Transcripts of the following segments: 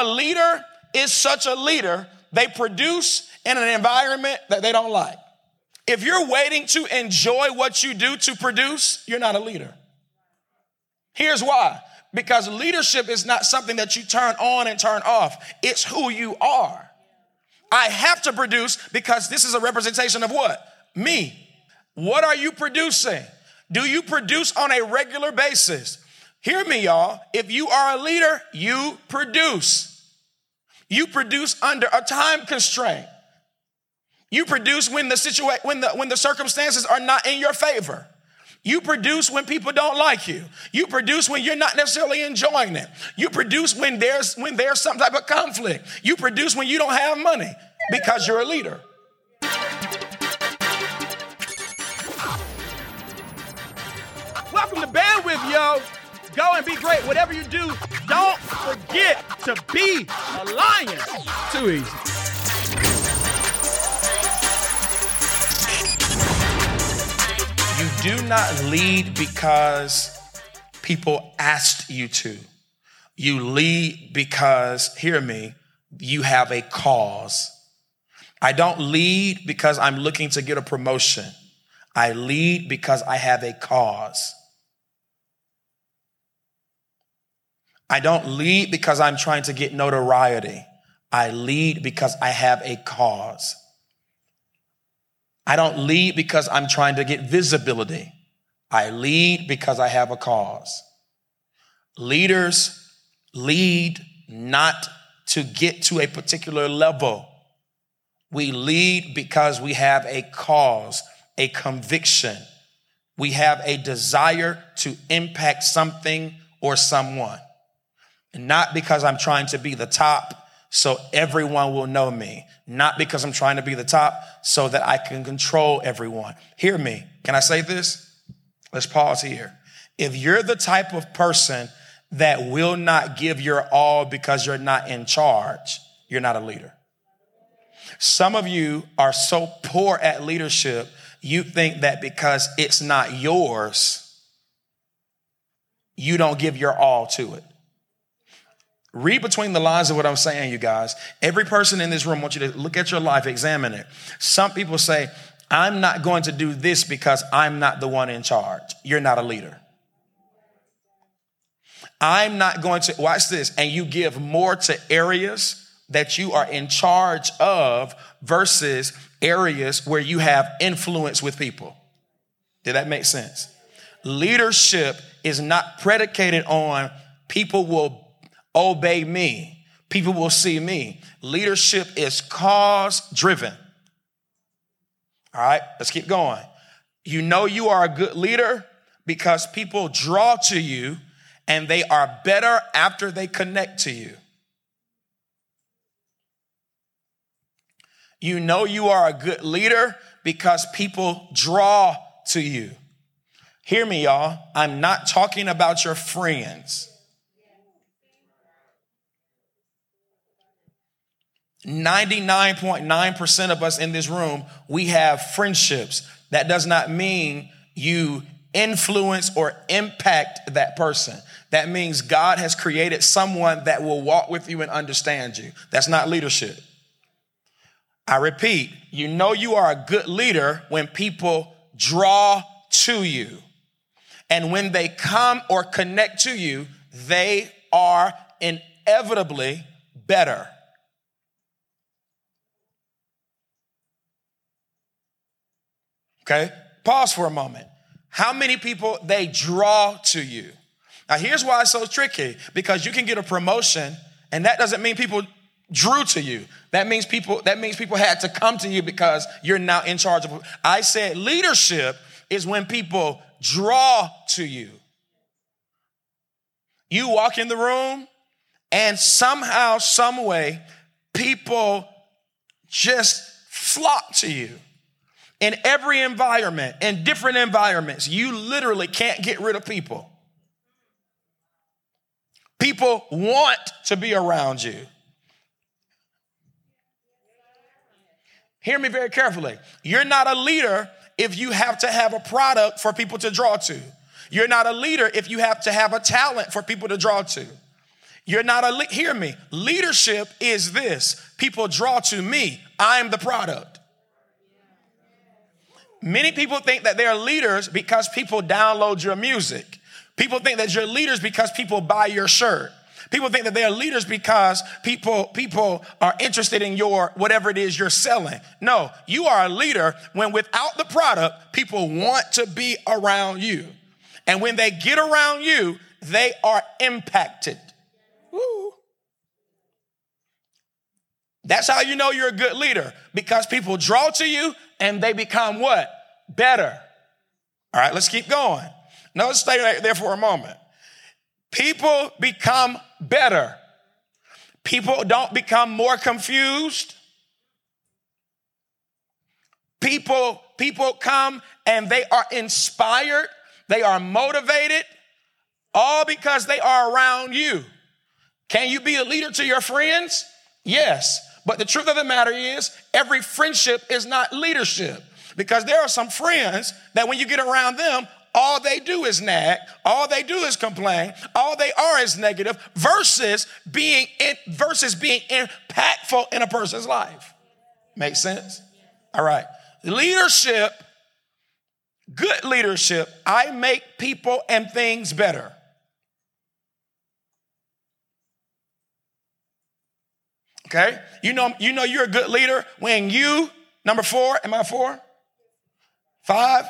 A leader is such a leader, they produce in an environment that they don't like. If you're waiting to enjoy what you do to produce, you're not a leader. Here's why because leadership is not something that you turn on and turn off, it's who you are. I have to produce because this is a representation of what? Me. What are you producing? Do you produce on a regular basis? Hear me, y'all. If you are a leader, you produce. You produce under a time constraint. You produce when the situation, when the when the circumstances are not in your favor. You produce when people don't like you. You produce when you're not necessarily enjoying it. You produce when there's when there's some type of conflict. You produce when you don't have money because you're a leader. Welcome to Bandwidth, yo. Go and be great. Whatever you do, don't forget to be a lion. Too easy. You do not lead because people asked you to. You lead because, hear me, you have a cause. I don't lead because I'm looking to get a promotion. I lead because I have a cause. I don't lead because I'm trying to get notoriety. I lead because I have a cause. I don't lead because I'm trying to get visibility. I lead because I have a cause. Leaders lead not to get to a particular level. We lead because we have a cause, a conviction. We have a desire to impact something or someone. Not because I'm trying to be the top so everyone will know me, not because I'm trying to be the top, so that I can control everyone. Hear me. Can I say this? Let's pause here. If you're the type of person that will not give your all because you're not in charge, you're not a leader. Some of you are so poor at leadership, you think that because it's not yours, you don't give your all to it. Read between the lines of what I'm saying, you guys. Every person in this room wants you to look at your life, examine it. Some people say, I'm not going to do this because I'm not the one in charge. You're not a leader. I'm not going to, watch this, and you give more to areas that you are in charge of versus areas where you have influence with people. Did that make sense? Leadership is not predicated on people will obey me. People will see me. Leadership is cause driven. All right, let's keep going. You know you are a good leader because people draw to you and they are better after they connect to you. You know you are a good leader because people draw to you. Hear me, y'all. I'm not talking about your friends. 99.9% of us in this room, we have friendships. That does not mean you influence or impact that person. That means God has created someone that will walk with you and understand you. That's not leadership. I repeat, you know you are a good leader when people draw to you. And when they come or connect to you, they are inevitably better. Okay? Pause for a moment. How many people they draw to you? Now, here's why it's so tricky because you can get a promotion, and that doesn't mean people drew to you. That means people, that means people had to come to you because you're now in charge of. I said leadership is when people draw to you. You walk in the room, and somehow, some way, people just flock to you in every environment, in different environments, you literally can't get rid of people. People want to be around you. Hear me very carefully. You're not a leader if you have to have a product for people to draw to. You're not a leader if you have to have a talent for people to draw to. You're not a, le- hear me. Leadership is this people draw to me, I'm the product. Many people think that they're leaders because people download your music. People think that you're leaders because people buy your shirt. People think that they're leaders because people, people are interested in your whatever it is you're selling. No, you are a leader when without the product, people want to be around you. And when they get around you, they are impacted. That's how you know you're a good leader because people draw to you and they become what? Better. All right, let's keep going. Now let's stay there for a moment. People become better. People don't become more confused. People, people come and they are inspired, they are motivated, all because they are around you. Can you be a leader to your friends? Yes. But the truth of the matter is, every friendship is not leadership. Because there are some friends that when you get around them, all they do is nag, all they do is complain, all they are is negative, versus being in, versus being impactful in a person's life. Make sense? All right. Leadership, good leadership, I make people and things better. Okay? You know, you know you're a good leader when you, number four, am I four? Five,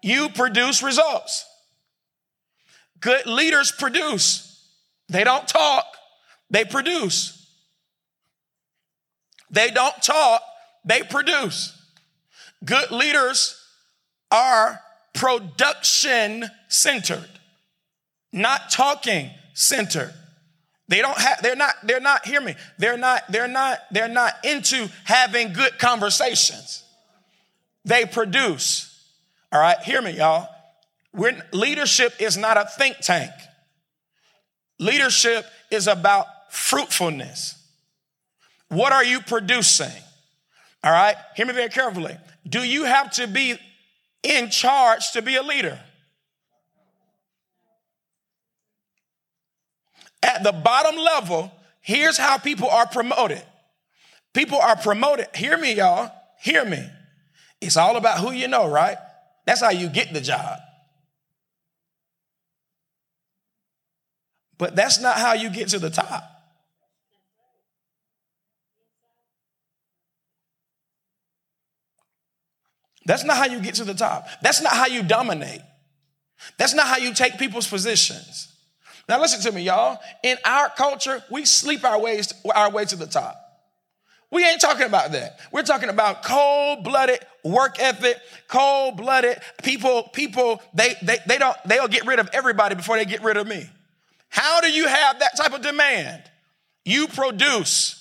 you produce results. Good leaders produce. They don't talk, they produce. They don't talk, they produce. Good leaders are production centered, not talking centered. They don't have, they're not, they're not, hear me, they're not, they're not, they're not into having good conversations. They produce. All right, hear me, y'all. We're, leadership is not a think tank. Leadership is about fruitfulness. What are you producing? All right, hear me very carefully. Do you have to be in charge to be a leader? At the bottom level, here's how people are promoted. People are promoted. Hear me, y'all. Hear me. It's all about who you know, right? That's how you get the job. But that's not how you get to the top. That's not how you get to the top. That's not how you dominate. That's not how you take people's positions. Now listen to me, y'all. In our culture, we sleep our ways our way to the top. We ain't talking about that. We're talking about cold-blooded work ethic, cold-blooded people, people, they, they, they don't, they'll get rid of everybody before they get rid of me. How do you have that type of demand? You produce.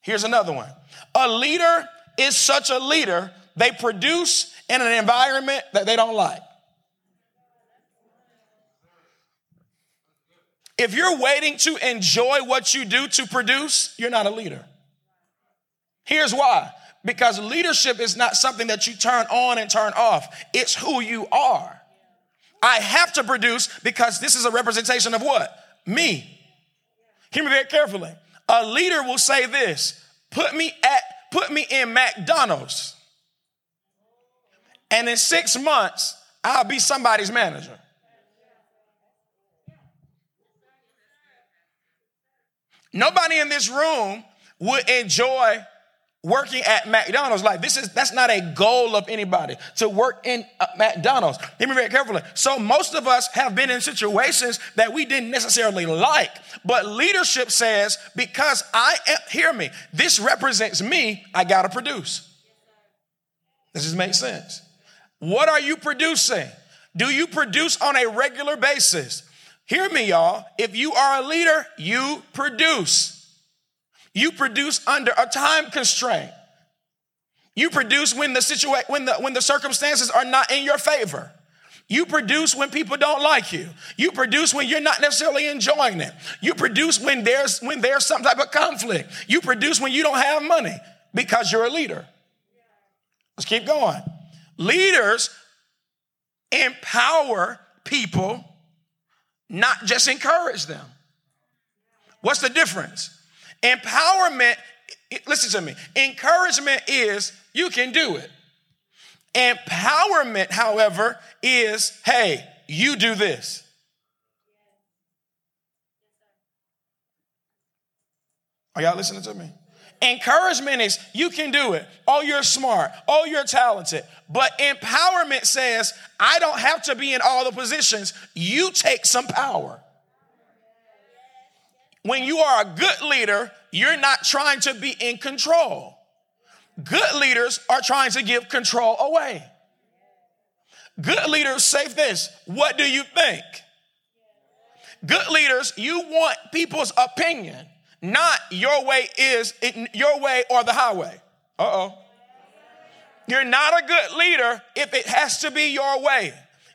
Here's another one. A leader is such a leader, they produce in an environment that they don't like. If you're waiting to enjoy what you do to produce, you're not a leader. Here's why because leadership is not something that you turn on and turn off, it's who you are. I have to produce because this is a representation of what? Me. Hear me very carefully. A leader will say this put me at put me in McDonald's. And in six months, I'll be somebody's manager. Nobody in this room would enjoy working at McDonald's. Like this is that's not a goal of anybody to work in uh, McDonald's. Hear me very carefully. So most of us have been in situations that we didn't necessarily like, but leadership says because I am, hear me, this represents me. I got to produce. Does this make sense? What are you producing? Do you produce on a regular basis? Hear me, y'all. If you are a leader, you produce. You produce under a time constraint. You produce when the situation, when the when the circumstances are not in your favor. You produce when people don't like you. You produce when you're not necessarily enjoying it. You produce when there's when there's some type of conflict. You produce when you don't have money because you're a leader. Let's keep going. Leaders empower people not just encourage them. What's the difference? Empowerment, listen to me, encouragement is you can do it. Empowerment, however, is hey, you do this. Are y'all listening to me? Encouragement is you can do it. Oh, you're smart. Oh, you're talented. But empowerment says, I don't have to be in all the positions. You take some power. When you are a good leader, you're not trying to be in control. Good leaders are trying to give control away. Good leaders say this What do you think? Good leaders, you want people's opinion not your way is your way or the highway. Uh oh. You're not a good leader if it has to be your way.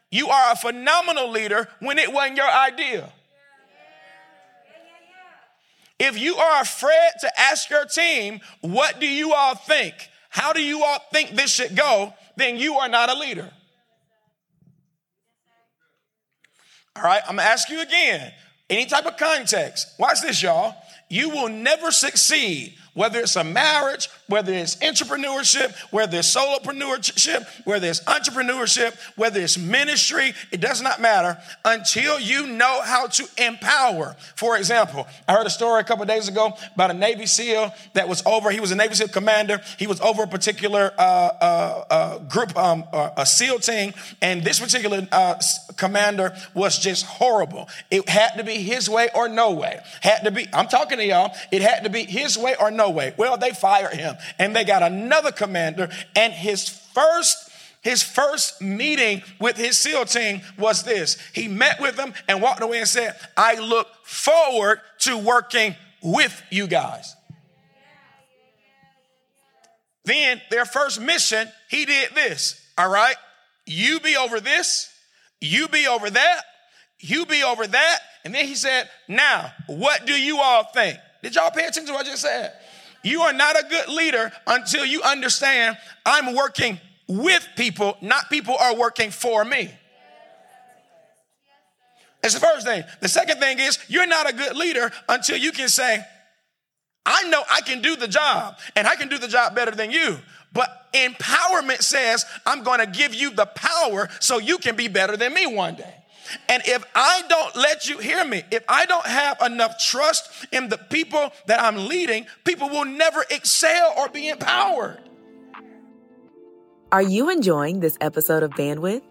You are a phenomenal leader when it wasn't your idea. If you are afraid to ask your team, what do you all think? How do you all think this should go? Then you are not a leader. All right, I'm gonna ask you again. Any type of context. Watch this, y'all you will never succeed whether it's a marriage, whether it's entrepreneurship, whether it's solopreneurship, whether it's entrepreneurship, whether it's ministry, it does not matter until you know how to empower. For example, I heard a story a couple days ago about a Navy SEAL that was over, he was a Navy SEAL commander, he was over a particular uh, uh, uh, group, um, uh, a SEAL team, and this particular uh, commander was just horrible. It had to be his way or no way. Had to be, I'm talking to y'all, it had to be his way or no way. Well, they fired him and they got another commander and his first his first meeting with his SEAL team was this. He met with them and walked away and said, I look forward to working with you guys. Then their first mission, he did this. All right. You be over this, you be over that, you be over that. And then he said, Now, what do you all think? Did y'all pay attention to what I just said? You are not a good leader until you understand I'm working with people, not people are working for me. That's the first thing. The second thing is you're not a good leader until you can say, I know I can do the job and I can do the job better than you. But empowerment says, I'm going to give you the power so you can be better than me one day. And if I don't let you hear me, if I don't have enough trust in the people that I'm leading, people will never excel or be empowered. Are you enjoying this episode of Bandwidth?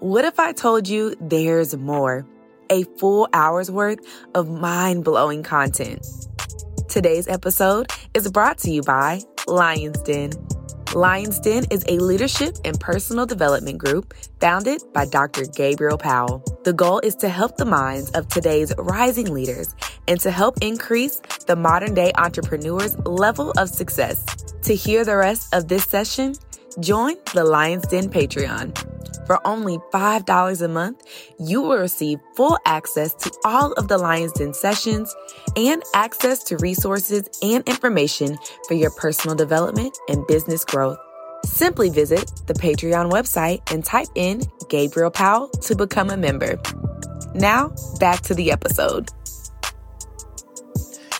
What if I told you there's more? A full hour's worth of mind blowing content. Today's episode is brought to you by Lion's Den. Lion's Den is a leadership and personal development group founded by Dr. Gabriel Powell. The goal is to help the minds of today's rising leaders and to help increase the modern day entrepreneur's level of success. To hear the rest of this session, join the Lion's Den Patreon. For only $5 a month, you will receive full access to all of the Lion's Den sessions and access to resources and information for your personal development and business growth. Simply visit the Patreon website and type in Gabriel Powell to become a member. Now, back to the episode.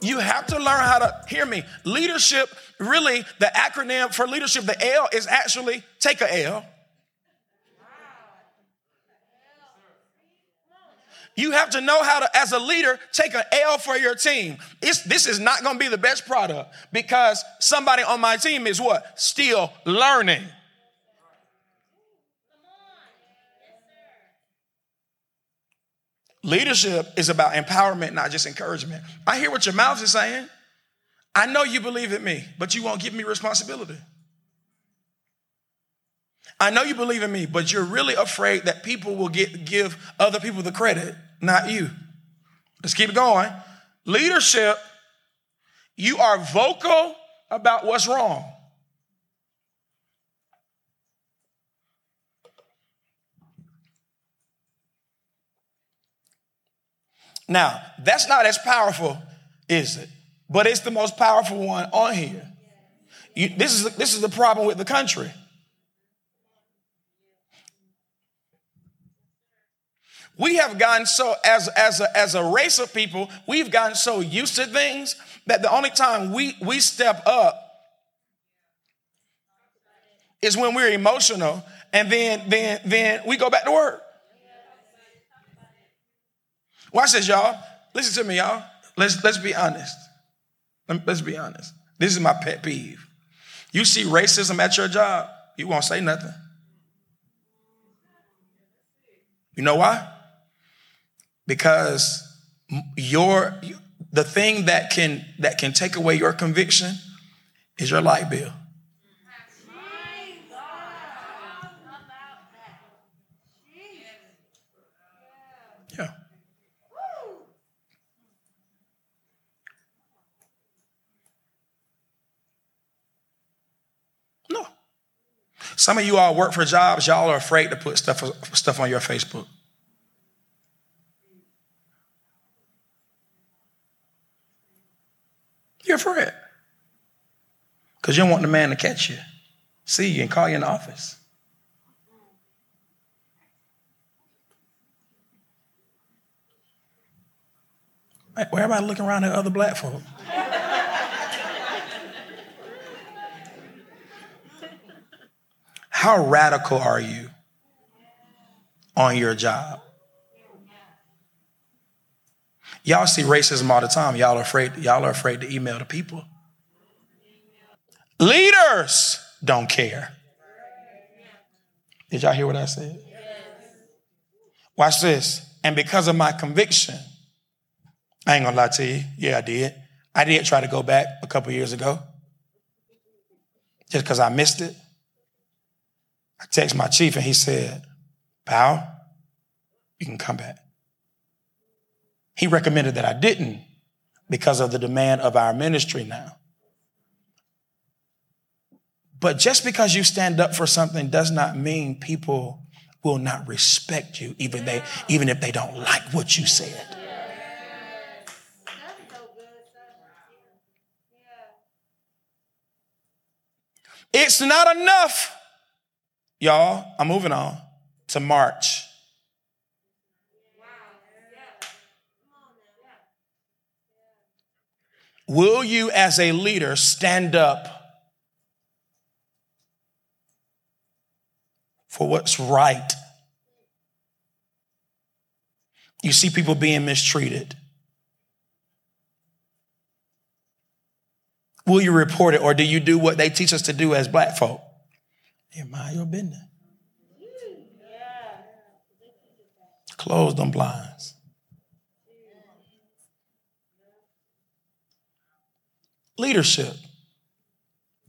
You have to learn how to hear me. Leadership, really, the acronym for leadership, the L is actually take a L. You have to know how to, as a leader, take an L for your team. It's, this is not going to be the best product because somebody on my team is what? Still learning. Leadership is about empowerment, not just encouragement. I hear what your mouth is saying. I know you believe in me, but you won't give me responsibility. I know you believe in me, but you're really afraid that people will get, give other people the credit, not you. Let's keep going. Leadership, you are vocal about what's wrong. Now, that's not as powerful, is it? But it's the most powerful one on here. You, this, is, this is the problem with the country. we have gotten so as as a, as a race of people, we've gotten so used to things that the only time we we step up is when we're emotional, and then then then we go back to work. Watch this, y'all. Listen to me, y'all. Let's let's be honest. Let's be honest. This is my pet peeve. You see racism at your job, you won't say nothing. You know why? Because your the thing that can that can take away your conviction is your light bill. Yeah. No. Some of you all work for jobs, y'all are afraid to put stuff, stuff on your Facebook. You're afraid. Because you don't want the man to catch you, see you, and call you in the office. Why everybody looking around at other black folk? How radical are you on your job? Y'all see racism all the time. Y'all are afraid, y'all are afraid to email the people. Leaders don't care. Did y'all hear what I said? Watch this. And because of my conviction, I ain't gonna lie to you. Yeah, I did. I did try to go back a couple years ago just because I missed it. I texted my chief and he said, Pal, you can come back. He recommended that I didn't because of the demand of our ministry now. But just because you stand up for something does not mean people will not respect you, even they, even if they don't like what you said. It's not enough, y'all. I'm moving on to March. Will you, as a leader, stand up for what's right? You see people being mistreated. Will you report it or do you do what they teach us to do as black folk? You mind your business. Close them blinds. Leadership.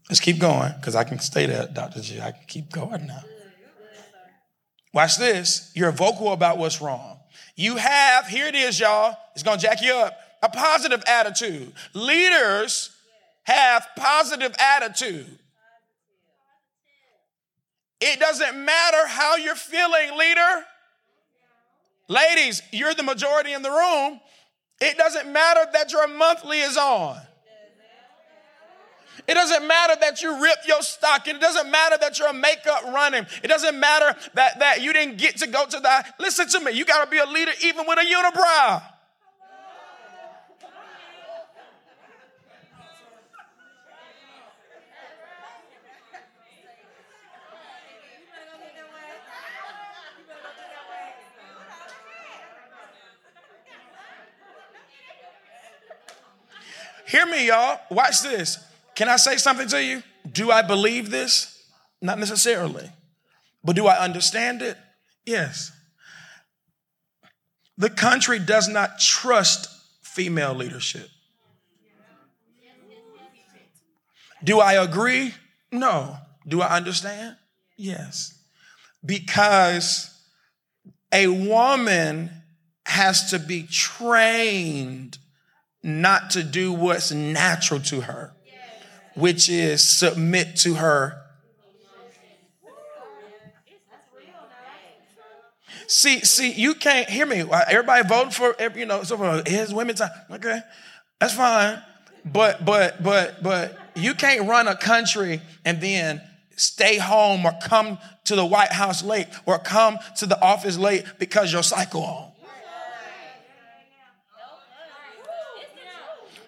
Let's keep going because I can stay there, Dr. G. I can keep going now. Watch this. You're vocal about what's wrong. You have, here it is, y'all. It's going to jack you up. A positive attitude. Leaders have positive attitude. It doesn't matter how you're feeling, leader. Ladies, you're the majority in the room. It doesn't matter that your monthly is on. It doesn't matter that you rip your stocking. It doesn't matter that your makeup running. It doesn't matter that, that you didn't get to go to the. Listen to me. You got to be a leader even with a unibrow. Hear me, y'all. Watch this. Can I say something to you? Do I believe this? Not necessarily. But do I understand it? Yes. The country does not trust female leadership. Do I agree? No. Do I understand? Yes. Because a woman has to be trained not to do what's natural to her, which is submit to her. See, see, you can't hear me. Uh, everybody voting for, you know, so uh, his women's time. Okay, that's fine. But, but, but, but you can't run a country and then stay home or come to the White House late or come to the office late because your cycle on.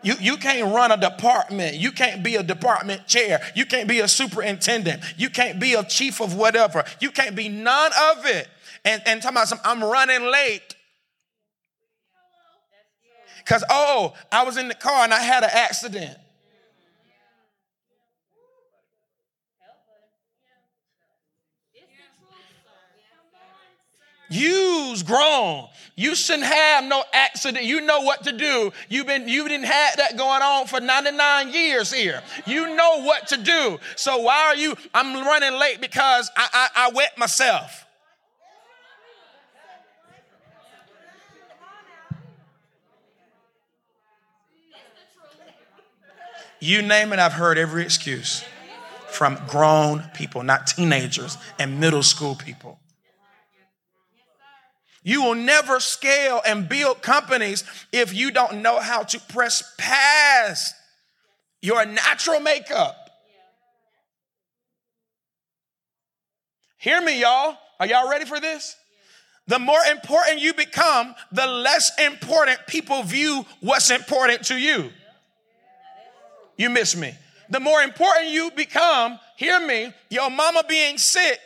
You, you can't run a department. You can't be a department chair. You can't be a superintendent. You can't be a chief of whatever. You can't be none of it. And, and talking about some, I'm running late. Because, oh, I was in the car and I had an accident. You's grown. You shouldn't have no accident. You know what to do. You've been you didn't have that going on for 99 years here. You know what to do. So why are you? I'm running late because I, I, I wet myself. You name it, I've heard every excuse from grown people, not teenagers and middle school people. You will never scale and build companies if you don't know how to press past your natural makeup. Hear me, y'all. Are y'all ready for this? The more important you become, the less important people view what's important to you. You miss me. The more important you become, hear me, your mama being sick,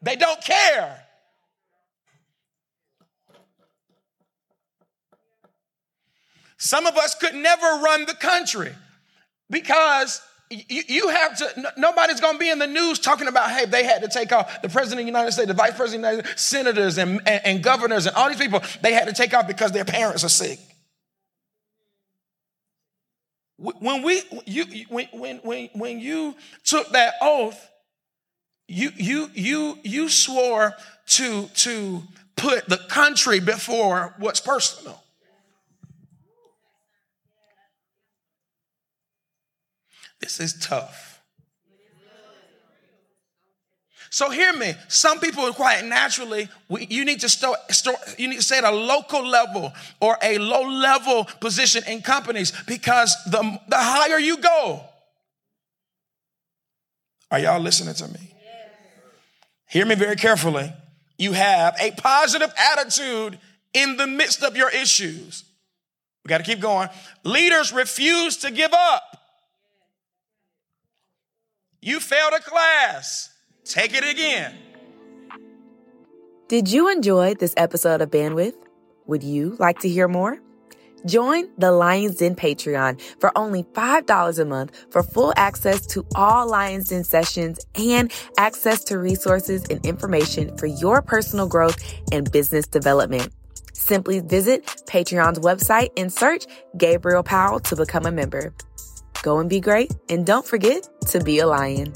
they don't care. Some of us could never run the country because you, have to, nobody's going to be in the news talking about, hey, they had to take off the president of the United States, the vice president of the United States, senators and, and, and governors and all these people, they had to take off because their parents are sick. When we, you, when, when, when, when you took that oath, you, you, you, you swore to, to put the country before what's personal. This is tough. So hear me. Some people quite naturally, we, you need to start, you need to stay at a local level or a low level position in companies because the, the higher you go. Are y'all listening to me? Hear me very carefully. You have a positive attitude in the midst of your issues. We got to keep going. Leaders refuse to give up. You failed a class. Take it again. Did you enjoy this episode of Bandwidth? Would you like to hear more? Join the Lions Den Patreon for only $5 a month for full access to all Lions Den sessions and access to resources and information for your personal growth and business development. Simply visit Patreon's website and search Gabriel Powell to become a member. Go and be great, and don't forget to be a lion.